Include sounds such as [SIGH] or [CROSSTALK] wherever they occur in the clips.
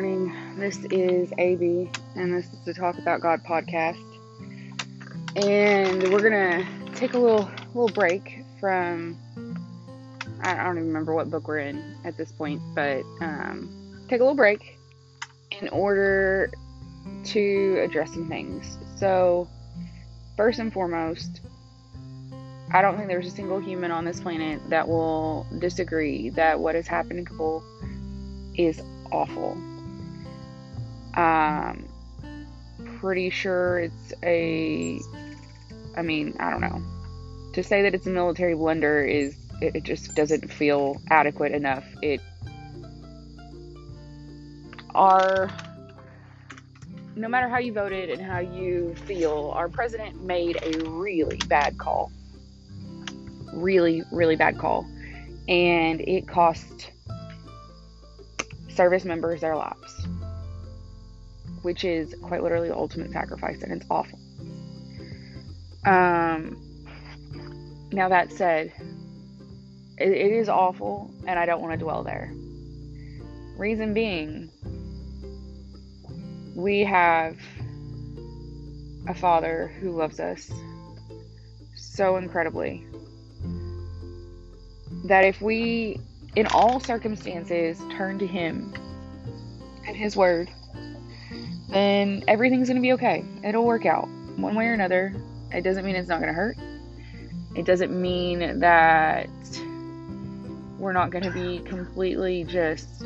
morning. This is AB, and this is the Talk About God podcast. And we're gonna take a little little break from. I don't even remember what book we're in at this point, but um, take a little break in order to address some things. So, first and foremost, I don't think there's a single human on this planet that will disagree that what has happened in Kabul is awful. Um, pretty sure it's a. I mean, I don't know. To say that it's a military blender is it, it just doesn't feel adequate enough. It our no matter how you voted and how you feel, our president made a really bad call. Really, really bad call. And it cost service members their lives, which is quite literally the ultimate sacrifice, and it's awful. Um, now, that said, it, it is awful, and I don't want to dwell there. Reason being, we have a father who loves us so incredibly that if we in all circumstances, turn to Him and His Word, then everything's going to be okay. It'll work out one way or another. It doesn't mean it's not going to hurt. It doesn't mean that we're not going to be completely just,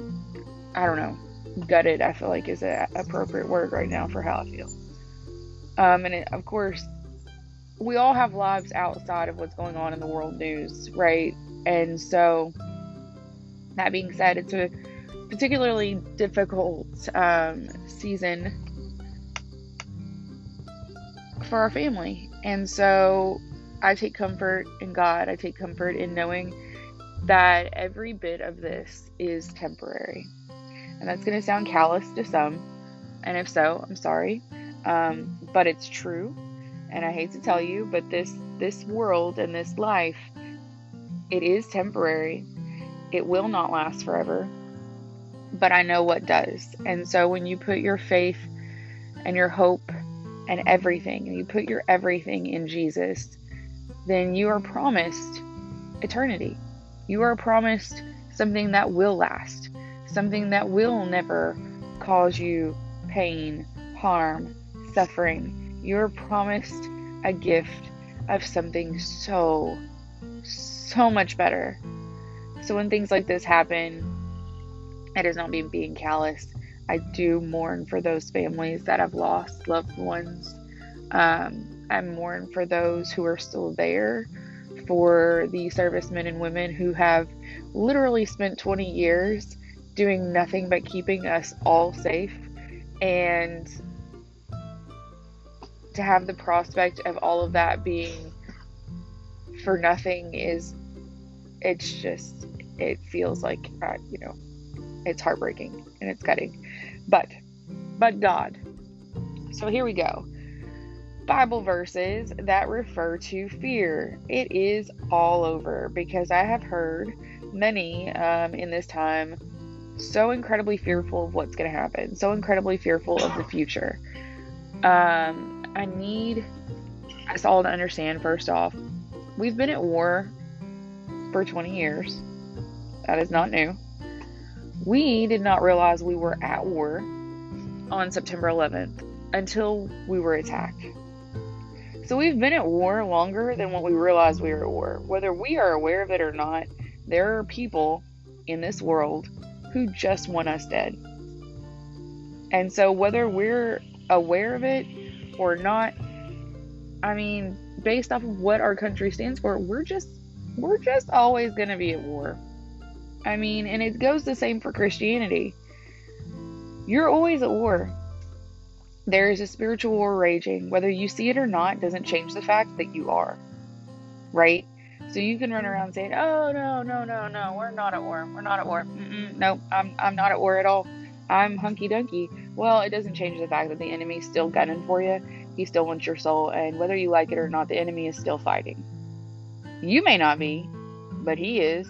I don't know, gutted, I feel like is an appropriate word right now for how I feel. Um, and it, of course, we all have lives outside of what's going on in the world news, right? And so that being said, it's a particularly difficult um, season for our family. And so I take comfort in God. I take comfort in knowing that every bit of this is temporary. And that's going to sound callous to some. And if so, I'm sorry. Um, but it's true. And I hate to tell you, but this this world and this life, it is temporary. It will not last forever, but I know what does. And so when you put your faith and your hope and everything, and you put your everything in Jesus, then you are promised eternity. You are promised something that will last, something that will never cause you pain, harm, suffering. You're promised a gift of something so, so much better so when things like this happen, it is not me being callous. I do mourn for those families that have lost loved ones. Um, I mourn for those who are still there, for the servicemen and women who have literally spent 20 years doing nothing but keeping us all safe. And to have the prospect of all of that being for nothing is, it's just, it feels like uh, you know it's heartbreaking and it's gutting but but god. So here we go. Bible verses that refer to fear. It is all over because i have heard many um, in this time so incredibly fearful of what's going to happen so incredibly fearful of the future. Um, i need us all to understand first off we've been at war for 20 years. That is not new. We did not realize we were at war on September 11th until we were attacked. So we've been at war longer than what we realized we were at war. Whether we are aware of it or not, there are people in this world who just want us dead. And so whether we're aware of it or not, I mean, based off of what our country stands for, we're just we're just always going to be at war. I mean, and it goes the same for Christianity. You're always at war. There is a spiritual war raging. Whether you see it or not doesn't change the fact that you are. Right? So you can run around saying, "Oh no, no, no, no, we're not at war. We're not at war. Mm-mm, no, I'm I'm not at war at all. I'm hunky dunky." Well, it doesn't change the fact that the enemy's still gunning for you. He still wants your soul, and whether you like it or not, the enemy is still fighting. You may not be, but he is.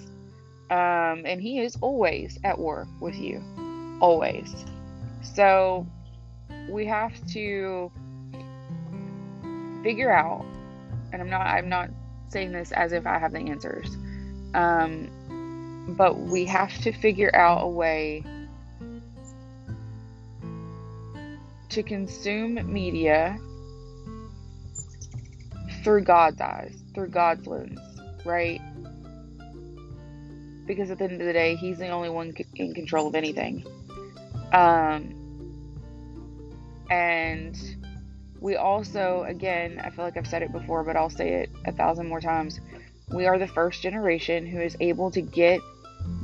Um, and he is always at war with you. Always. So we have to figure out, and I'm not I'm not saying this as if I have the answers. Um, but we have to figure out a way to consume media through God's eyes, through God's lens, right? Because at the end of the day, He's the only one in control of anything. Um, and we also, again, I feel like I've said it before, but I'll say it a thousand more times. We are the first generation who is able to get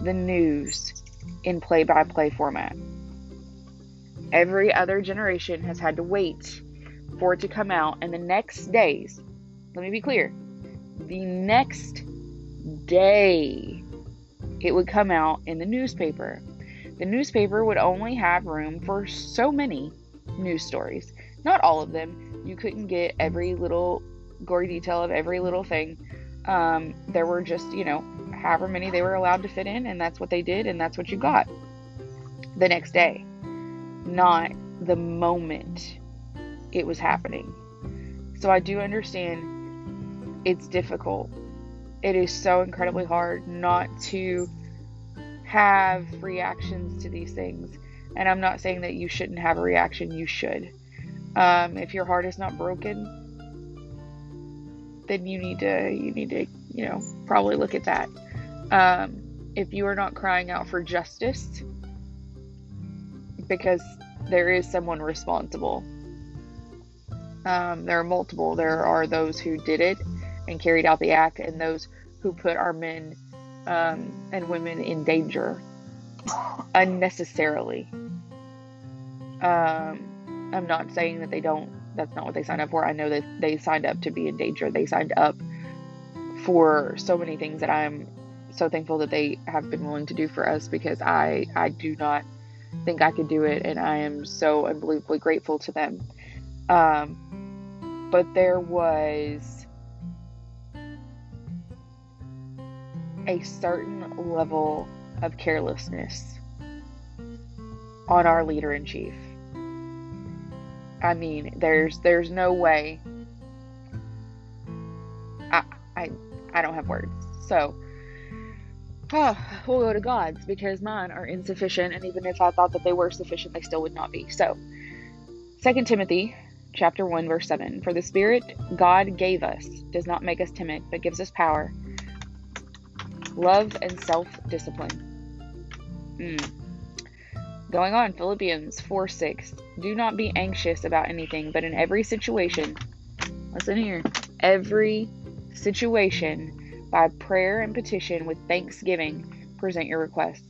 the news in play by play format. Every other generation has had to wait for it to come out, and the next days, let me be clear, the next day it would come out in the newspaper. The newspaper would only have room for so many news stories. Not all of them. You couldn't get every little gory detail of every little thing. Um, there were just, you know, however many they were allowed to fit in, and that's what they did, and that's what you got the next day, not the moment it was happening. So I do understand it's difficult. It is so incredibly hard not to have reactions to these things. And I'm not saying that you shouldn't have a reaction, you should. Um, if your heart is not broken, then you need to you need to you know probably look at that um, if you are not crying out for justice, because there is someone responsible. Um, there are multiple. There are those who did it and carried out the act, and those who put our men um, and women in danger unnecessarily. Um, I'm not saying that they don't. That's not what they signed up for. I know that they signed up to be in danger. They signed up for so many things that I'm so thankful that they have been willing to do for us because I I do not think I could do it, and I am so unbelievably grateful to them. Um, but there was a certain level of carelessness on our leader in chief. I mean, there's there's no way. I I I don't have words. So oh, we'll go to God's because mine are insufficient, and even if I thought that they were sufficient, they still would not be. So, Second Timothy chapter 1 verse 7 for the spirit god gave us does not make us timid but gives us power love and self-discipline mm. going on philippians 4 6 do not be anxious about anything but in every situation listen here every situation by prayer and petition with thanksgiving, present your requests.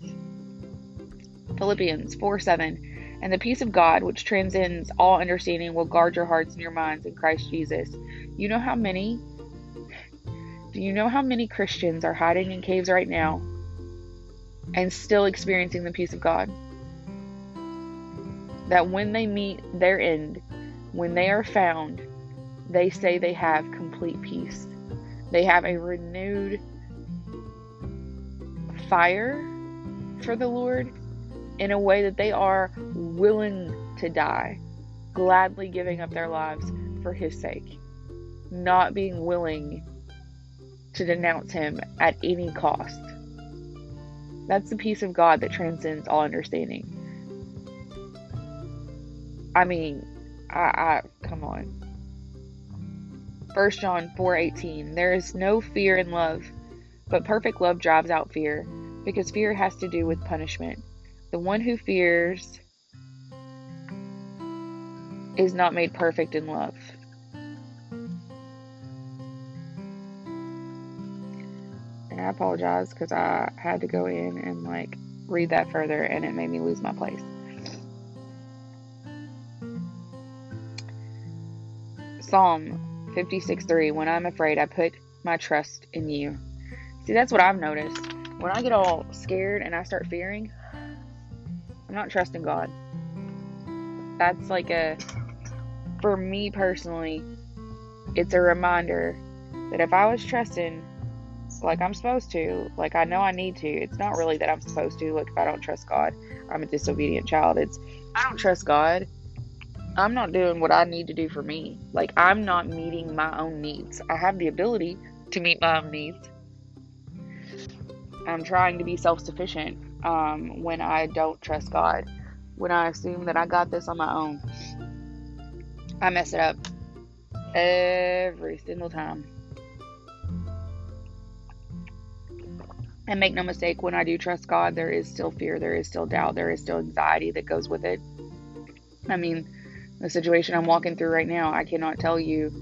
Philippians 4 7. And the peace of God, which transcends all understanding, will guard your hearts and your minds in Christ Jesus. You know how many? Do you know how many Christians are hiding in caves right now and still experiencing the peace of God? That when they meet their end, when they are found, they say they have complete peace. They have a renewed fire for the Lord in a way that they are willing to die, gladly giving up their lives for His sake, not being willing to denounce Him at any cost. That's the peace of God that transcends all understanding. I mean, I, I come on. 1 John 4:18 There is no fear in love, but perfect love drives out fear, because fear has to do with punishment. The one who fears is not made perfect in love. I apologize because I had to go in and like read that further and it made me lose my place. Psalm 56 3 When I'm afraid, I put my trust in you. See, that's what I've noticed. When I get all scared and I start fearing, I'm not trusting God. That's like a, for me personally, it's a reminder that if I was trusting Like I'm supposed to. Like I know I need to. It's not really that I'm supposed to. Like if I don't trust God, I'm a disobedient child. It's I don't trust God. I'm not doing what I need to do for me. Like I'm not meeting my own needs. I have the ability to meet my own needs. I'm trying to be self-sufficient um, when I don't trust God. When I assume that I got this on my own, I mess it up every single time. And make no mistake, when I do trust God, there is still fear, there is still doubt, there is still anxiety that goes with it. I mean, the situation I'm walking through right now, I cannot tell you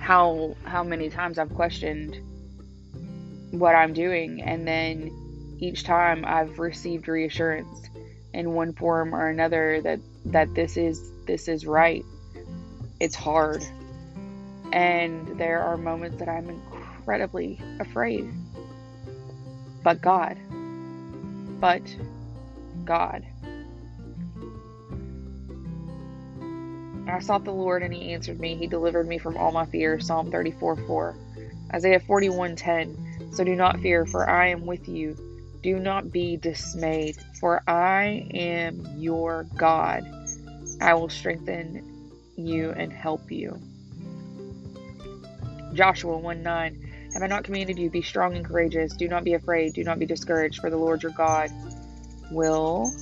how how many times I've questioned what I'm doing and then each time I've received reassurance in one form or another that that this is this is right. It's hard. And there are moments that I'm incredibly afraid but God. But God. I sought the Lord and he answered me. He delivered me from all my fears. Psalm 34 4. Isaiah 41 10. So do not fear, for I am with you. Do not be dismayed, for I am your God. I will strengthen you and help you. Joshua 1 9. Have I not commanded you, be strong and courageous? Do not be afraid, do not be discouraged, for the Lord your God will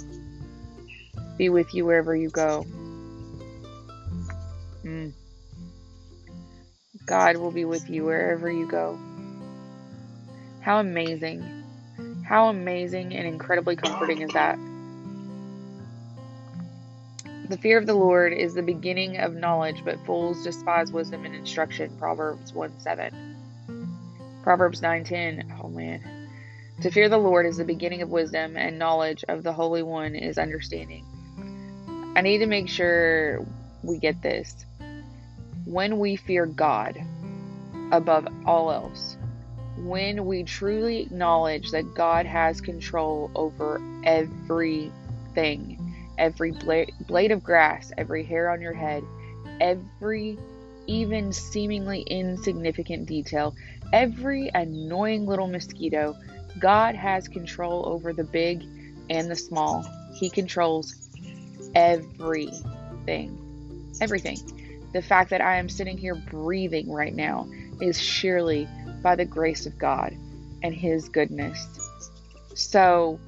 be with you wherever you go. Mm. God will be with you wherever you go. How amazing. How amazing and incredibly comforting is that? The fear of the Lord is the beginning of knowledge, but fools despise wisdom and instruction. Proverbs 1 7. Proverbs 9:10. Oh man. To fear the Lord is the beginning of wisdom, and knowledge of the Holy One is understanding. I need to make sure we get this. When we fear God above all else, when we truly acknowledge that God has control over everything, every blade of grass, every hair on your head, every even seemingly insignificant detail, every annoying little mosquito, God has control over the big and the small. He controls everything. Everything. The fact that I am sitting here breathing right now is surely by the grace of God and His goodness. So,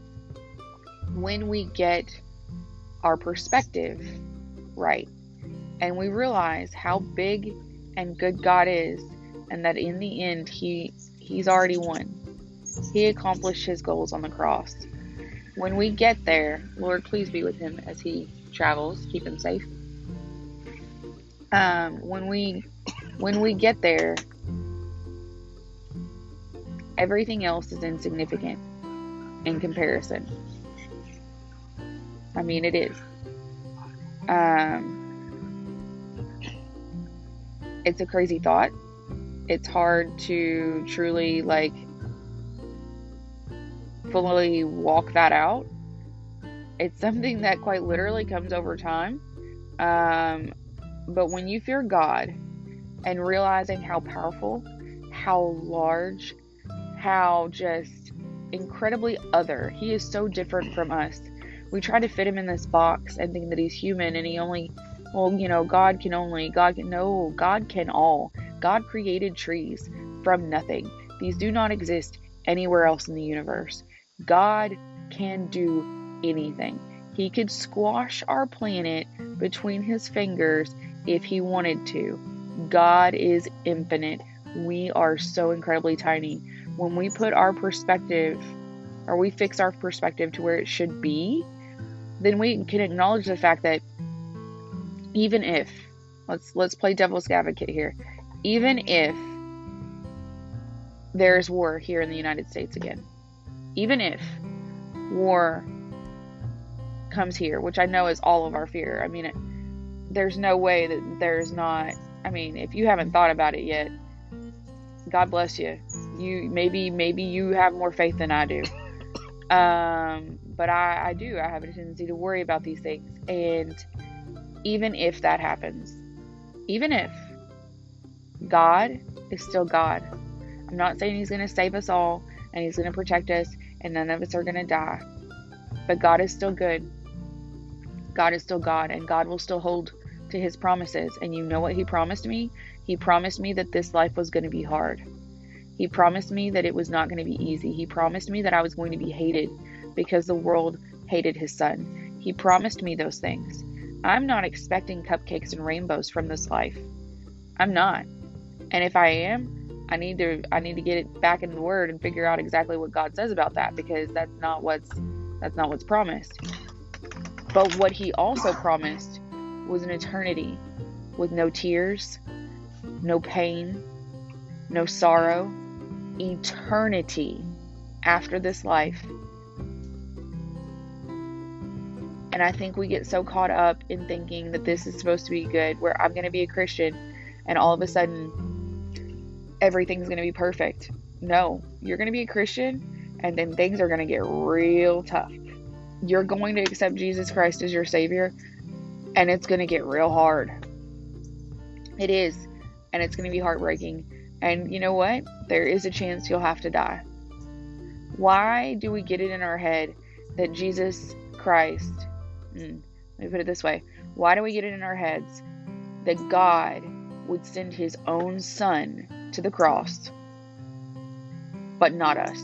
when we get our perspective right and we realize how big and good God is, and that in the end he he's already won. He accomplished his goals on the cross. When we get there, Lord, please be with him as he travels. Keep him safe. Um, when we when we get there, everything else is insignificant in comparison. I mean, it is. Um, it's a crazy thought it's hard to truly like fully walk that out. It's something that quite literally comes over time. Um, but when you fear God and realizing how powerful, how large, how just incredibly other, He is so different from us. We try to fit Him in this box and think that He's human and He only, well, you know, God can only, God can, no, God can all. God created trees from nothing. These do not exist anywhere else in the universe. God can do anything. He could squash our planet between his fingers if he wanted to. God is infinite. We are so incredibly tiny. When we put our perspective or we fix our perspective to where it should be, then we can acknowledge the fact that even if let's let's play devil's advocate here even if there's war here in the United States again, even if war comes here, which I know is all of our fear. I mean, it, there's no way that there's not. I mean, if you haven't thought about it yet, God bless you. You maybe maybe you have more faith than I do. [LAUGHS] Um, but I, I do. I have a tendency to worry about these things, and even if that happens, even if God is still God. I'm not saying He's going to save us all and He's going to protect us and none of us are going to die. But God is still good. God is still God and God will still hold to His promises. And you know what He promised me? He promised me that this life was going to be hard. He promised me that it was not going to be easy. He promised me that I was going to be hated because the world hated His Son. He promised me those things. I'm not expecting cupcakes and rainbows from this life. I'm not. And if I am, I need to I need to get it back in the word and figure out exactly what God says about that because that's not what's that's not what's promised. But what he also promised was an eternity with no tears, no pain, no sorrow, eternity after this life. And I think we get so caught up in thinking that this is supposed to be good, where I'm going to be a Christian and all of a sudden everything's going to be perfect. No, you're going to be a Christian and then things are going to get real tough. You're going to accept Jesus Christ as your Savior and it's going to get real hard. It is. And it's going to be heartbreaking. And you know what? There is a chance you'll have to die. Why do we get it in our head that Jesus Christ Mm, let me put it this way why do we get it in our heads that God would send his own son to the cross, but not us?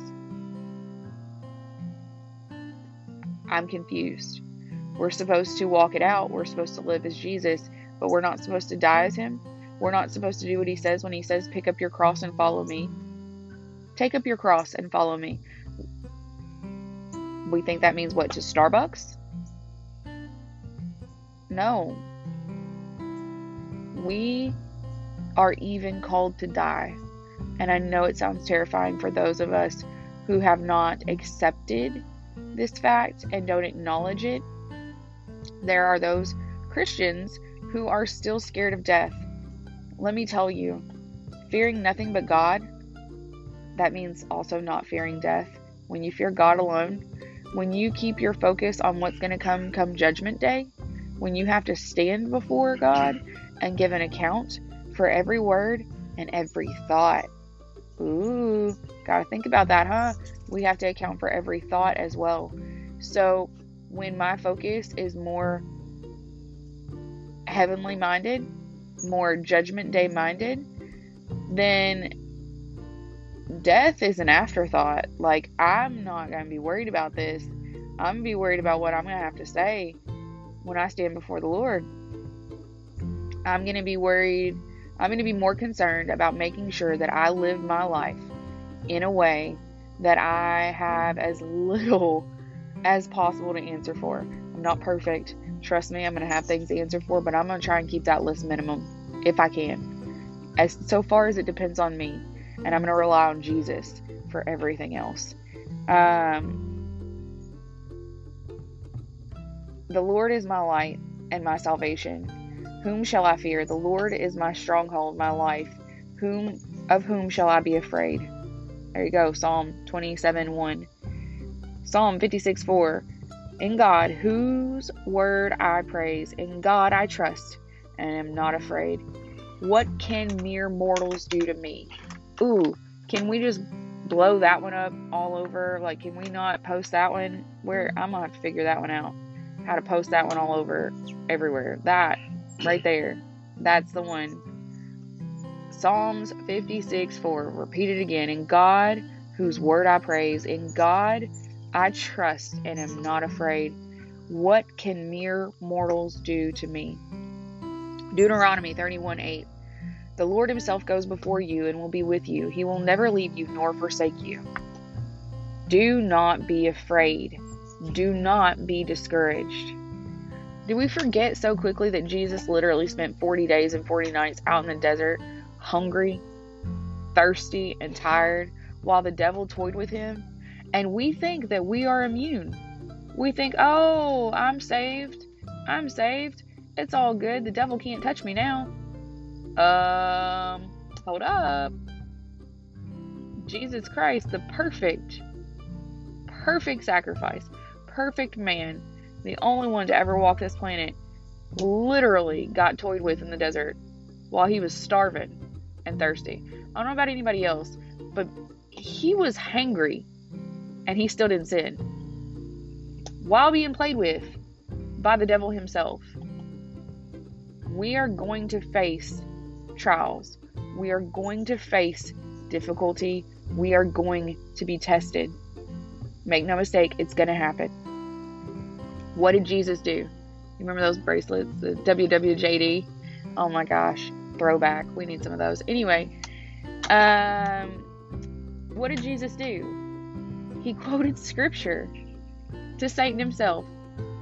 I'm confused. We're supposed to walk it out. We're supposed to live as Jesus, but we're not supposed to die as him. We're not supposed to do what he says when he says, Pick up your cross and follow me. Take up your cross and follow me. We think that means what? To Starbucks? No. We are even called to die. And I know it sounds terrifying for those of us who have not accepted this fact and don't acknowledge it. There are those Christians who are still scared of death. Let me tell you, fearing nothing but God, that means also not fearing death. When you fear God alone, when you keep your focus on what's going to come come judgment day, when you have to stand before God and give an account for every word and every thought. Ooh, gotta think about that, huh? We have to account for every thought as well. So, when my focus is more heavenly minded, more judgment day minded, then death is an afterthought. Like, I'm not gonna be worried about this. I'm gonna be worried about what I'm gonna have to say when I stand before the Lord. I'm going to be worried. I'm going to be more concerned about making sure that I live my life in a way that I have as little as possible to answer for. I'm not perfect. Trust me, I'm going to have things to answer for, but I'm going to try and keep that list minimum if I can. As so far as it depends on me, and I'm going to rely on Jesus for everything else. Um, The Lord is my light and my salvation. Whom shall I fear? The Lord is my stronghold, my life. Whom of whom shall I be afraid? There you go, Psalm 27 1. Psalm 56 4. In God, whose word I praise, in God I trust and am not afraid. What can mere mortals do to me? Ooh, can we just blow that one up all over? Like, can we not post that one? Where I'm gonna have to figure that one out how to post that one all over everywhere. That right there. That's the one. Psalms 56 4. Repeat it again. In God, whose word I praise, in God I trust and am not afraid. What can mere mortals do to me? Deuteronomy 31 8. The Lord Himself goes before you and will be with you. He will never leave you nor forsake you. Do not be afraid. Do not be discouraged. Do we forget so quickly that Jesus literally spent 40 days and 40 nights out in the desert, hungry, thirsty, and tired, while the devil toyed with him? And we think that we are immune. We think, oh, I'm saved. I'm saved. It's all good. The devil can't touch me now. Um, hold up. Jesus Christ, the perfect, perfect sacrifice, perfect man, the only one to ever walk this planet, literally got toyed with in the desert while he was starving and thirsty. I don't know about anybody else, but he was hangry and he still didn't sin. While being played with by the devil himself, we are going to face trials. We are going to face difficulty. We are going to be tested. Make no mistake, it's going to happen. What did Jesus do? You remember those bracelets, the WWJD? Oh my gosh, throwback. We need some of those. Anyway, um, what did Jesus do? He [LAUGHS] quoted scripture to Satan himself.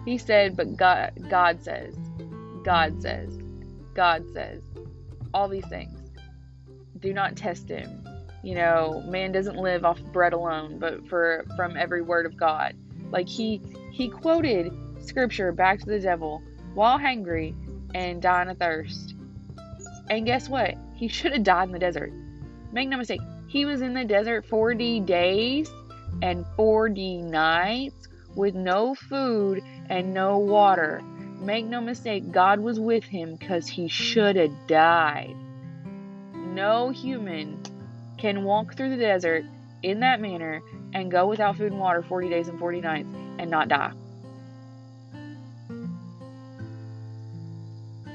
He said, But God, God says, God says, God says, all these things. Do not test him. You know, man doesn't live off bread alone, but for from every word of God. Like he he quoted scripture back to the devil while hungry and dying of thirst. And guess what? He should have died in the desert. Make no mistake, he was in the desert 40 days and 40 nights with no food and no water. Make no mistake, God was with him because he should have died. No human can walk through the desert in that manner and go without food and water 40 days and 40 nights and not die.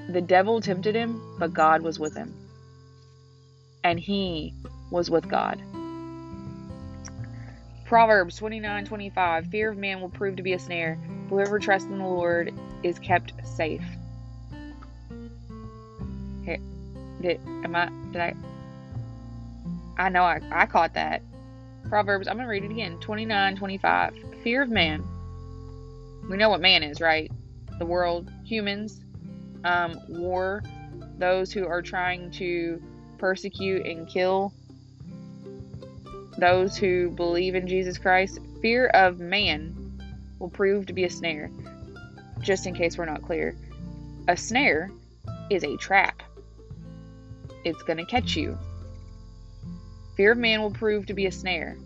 The devil tempted him, but God was with him. And he was with God. Proverbs 29 25 Fear of man will prove to be a snare. Whoever trusts in the Lord is kept safe. Did, am I, did I, I know I, I caught that. Proverbs, I'm going to read it again 29 25. Fear of man. We know what man is, right? The world, humans, um, war, those who are trying to persecute and kill those who believe in Jesus Christ, fear of man will prove to be a snare. Just in case we're not clear, a snare is a trap, it's going to catch you. Fear of man will prove to be a snare,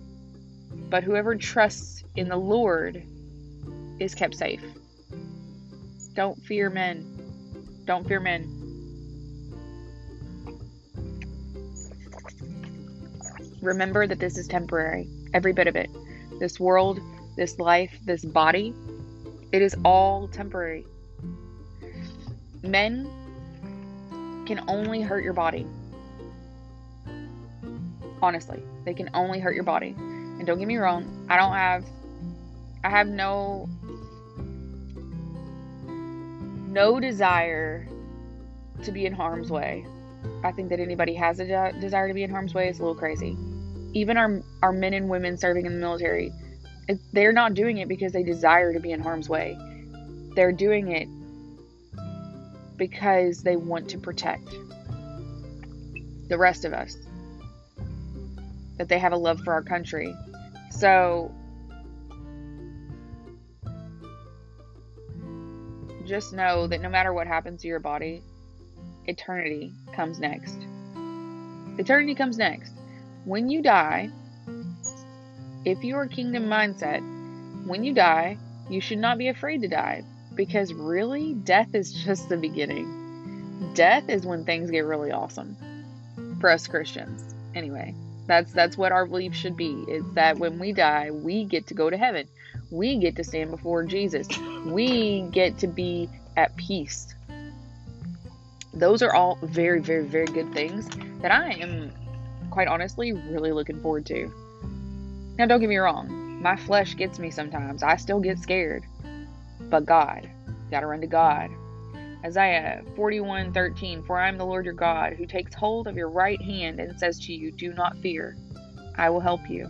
but whoever trusts in the Lord is kept safe. Don't fear men. Don't fear men. Remember that this is temporary, every bit of it. This world, this life, this body, it is all temporary. Men can only hurt your body. Honestly, they can only hurt your body. And don't get me wrong, I don't have I have no no desire to be in harm's way. I think that anybody has a de- desire to be in harm's way is a little crazy even our our men and women serving in the military, they're not doing it because they desire to be in harm's way. They're doing it because they want to protect the rest of us. That they have a love for our country. So just know that no matter what happens to your body, eternity comes next. Eternity comes next when you die, if you are kingdom mindset, when you die, you should not be afraid to die because really, death is just the beginning. Death is when things get really awesome for us Christians. Anyway, that's that's what our belief should be is that when we die, we get to go to heaven. We get to stand before Jesus. We get to be at peace. Those are all very very very good things that I am quite honestly, really looking forward to. Now, don't get me wrong, my flesh gets me sometimes. I still get scared. But God, gotta run to God. Isaiah 41 13, For I am the Lord your God, who takes hold of your right hand and says to you, Do not fear, I will help you.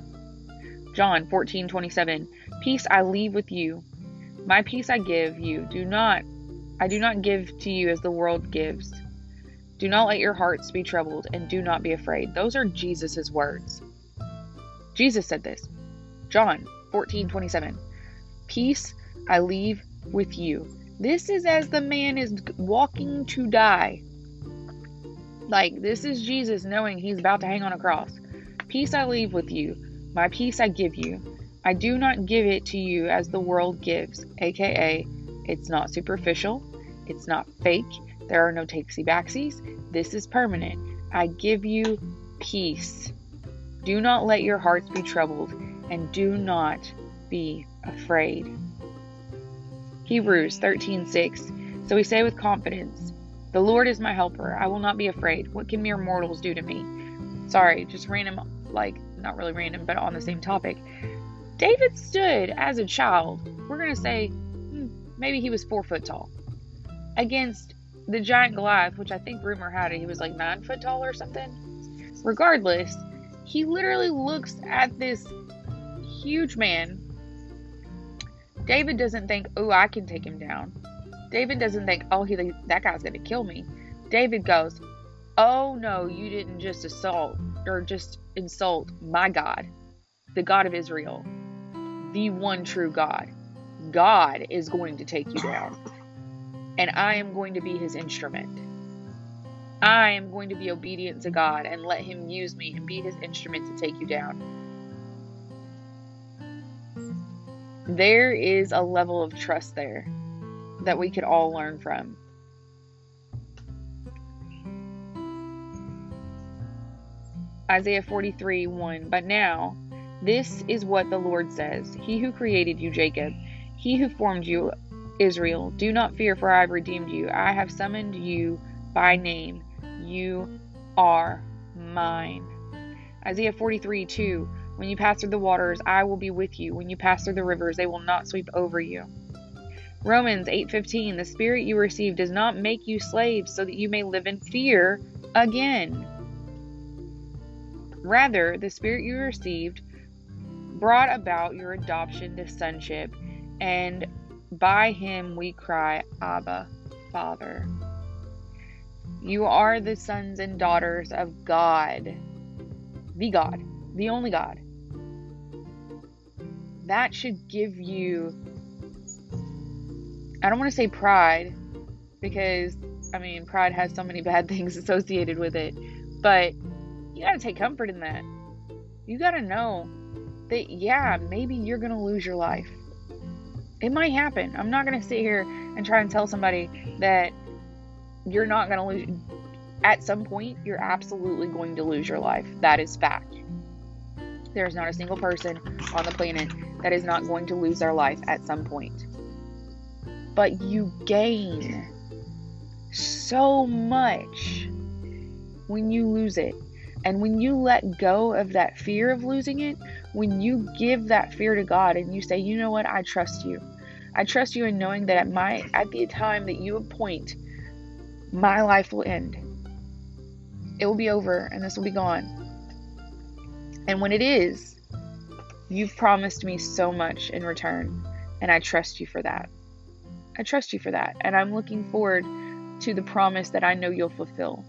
John 14 27, Peace I leave with you, my peace I give you. Do not, I do not give to you as the world gives. Do not let your hearts be troubled, and do not be afraid. Those are Jesus' words. Jesus said this. John 14 27. Peace I leave with you. This is as the man is walking to die. Like, this is Jesus knowing he's about to hang on a cross. Peace I leave with you. My peace I give you. I do not give it to you as the world gives, aka, it's not superficial, it's not fake, there are no takesy backsies. This is permanent. I give you peace. Do not let your hearts be troubled, and do not be afraid. Hebrews 13:6. So we say with confidence, "The Lord is my helper; I will not be afraid. What can mere mortals do to me?" Sorry, just random, like not really random, but on the same topic. David stood as a child. We're gonna say hmm, maybe he was four foot tall against the giant Goliath, which I think rumor had it he was like nine foot tall or something. Regardless, he literally looks at this huge man. David doesn't think, "Oh, I can take him down." David doesn't think, "Oh, he that guy's gonna kill me." David goes, "Oh no, you didn't just assault or just insult my God, the God of Israel, the one true God. God is going to take you down." and I am going to be his instrument. I am going to be obedient to God and let him use me and be his instrument to take you down. There is a level of trust there that we could all learn from. Isaiah 43 1. But now, this is what the Lord says He who created you, Jacob, he who formed you, Israel, do not fear, for I have redeemed you. I have summoned you by name. You are mine. Isaiah 43 2. When you pass through the waters, I will be with you. When you pass through the rivers, they will not sweep over you. Romans 8:15 The spirit you received does not make you slaves so that you may live in fear again. Rather, the spirit you received brought about your adoption to sonship, and by him we cry, Abba, Father. You are the sons and daughters of God, the God, the only God. That should give you, I don't want to say pride, because, I mean, pride has so many [LAUGHS] bad things associated with it, but you got to take comfort in that. You got to know that, yeah, maybe you're going to lose your life it might happen. I'm not going to sit here and try and tell somebody that you're not going to lose. At some point, you're absolutely going to lose your life. That is fact. There is not a single person on the planet that is not going to lose their life at some point. But you gain so much when you lose it. And when you let go of that fear of losing it, when you give that fear to God and you say, you know what, I trust you. I trust you in knowing that at my at the time that you appoint, my life will end. It will be over and this will be gone. And when it is, you've promised me so much in return, and I trust you for that. I trust you for that, and I'm looking forward to the promise that I know you'll fulfill.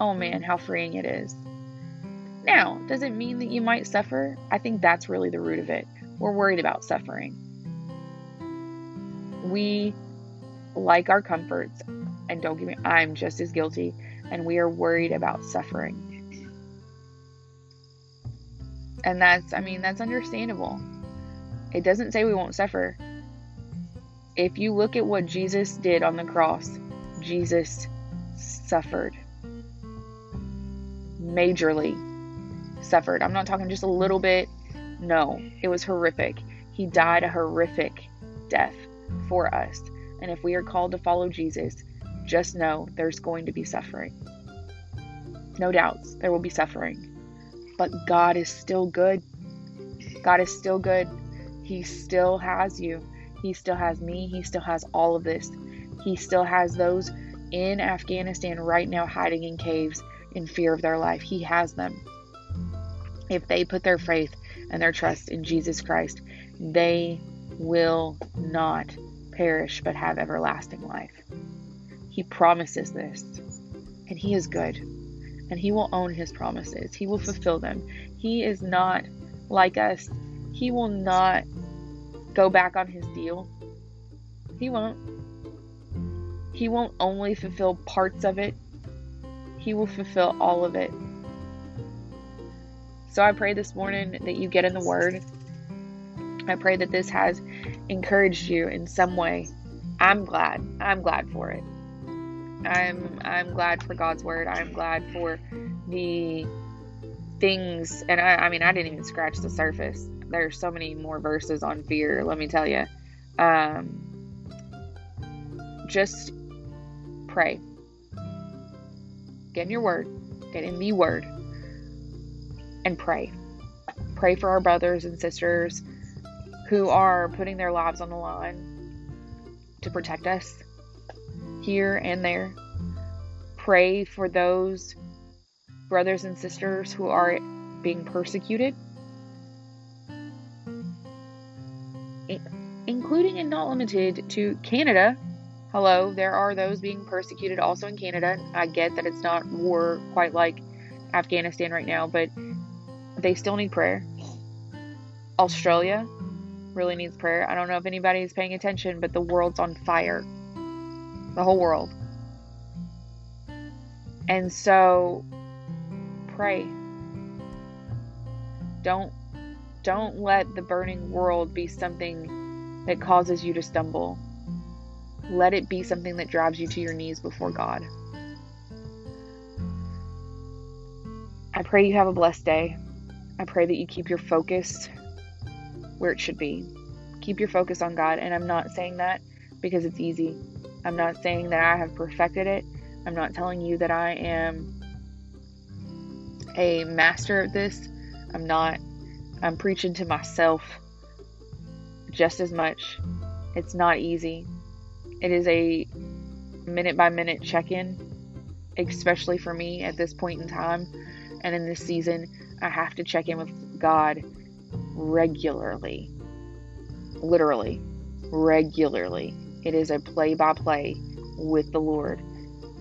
Oh man, how freeing it is. Now, does it mean that you might suffer? I think that's really the root of it. We're worried about suffering we like our comforts, and don't get me, I'm just as guilty, and we are worried about suffering. And that's, I mean, that's understandable. It doesn't say we won't suffer. If you look at what Jesus did on the cross, Jesus suffered. Majorly suffered. I'm not talking just a little bit. No, it was horrific. He died a horrific death for us. And if we are called to follow Jesus, just know there's going to be suffering. No doubts, there will be suffering. But God is still good. God is still good. He still has you. He still has me. He still has all of this. He still has those in Afghanistan right now hiding in caves in fear of their life. He has them. If they put their faith and their trust in Jesus Christ, they will not perish but have everlasting life. He promises this, and He is good, and He will own His promises. He will fulfill them. He is not like us, He will not go back on His deal. He won't. He won't only fulfill parts of it, He will fulfill all of it. So I pray this morning that you get in the Word. I pray that this has encouraged you in some way, I'm glad. I'm glad for it. I'm I'm glad for God's word. I'm glad for the things, and I, I mean, I didn't even scratch the surface. There's so many more verses on fear, let me tell you. Um, just pray. Get in your word, get in the word, and pray. Pray for our brothers and sisters who are putting their lives on the line to protect us here and there. Pray for those brothers and sisters who are being persecuted, including and not limited to Canada. Hello, there are those being persecuted also in Canada. I get that it's not war quite like Afghanistan right now, but they still need prayer. Australia really needs prayer. I don't know if anybody is paying attention, but the world's on fire. The whole world. And so pray. Don't don't let the burning world be something that causes you to stumble. Let it be something that drives you to your knees before God. I pray you have a blessed day. I pray that you keep your focus where it should be. Keep your focus on God. And I'm not saying that because it's easy. I'm not saying that I have perfected it. I'm not telling you that I am a master of this. I'm not. I'm preaching to myself just as much. It's not easy. It is a minute by minute check in, especially for me at this point in time and in this season. I have to check in with God regularly. Literally, regularly. It is a play by play with the Lord.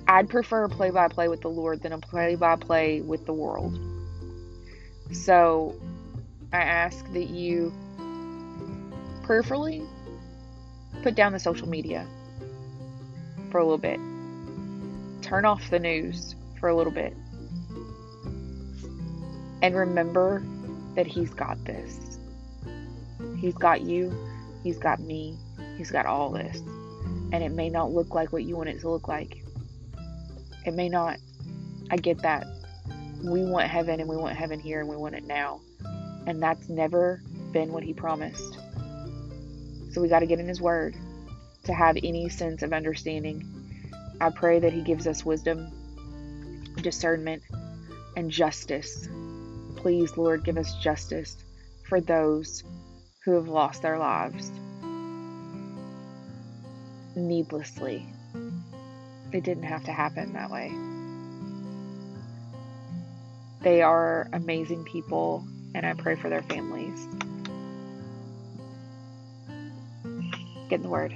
I'd prefer a play by play with the Lord than a play by play with the world. So I ask that you prayerfully put down the social media for a little bit, turn off the news for a little bit, and remember that He's got this. He's got you, He's got me, He's got all this. And it may not look like what you want it to look like. It may not. I get that. We want heaven and we want heaven here and we want it now. And that's never been what He promised. So we got to get in His Word to have any sense of understanding. I pray that He gives us wisdom, discernment, and justice Please, Lord, give us justice for those who have lost their lives needlessly. It didn't have to happen that way. They are amazing people, and I pray for their families. Get in the Word.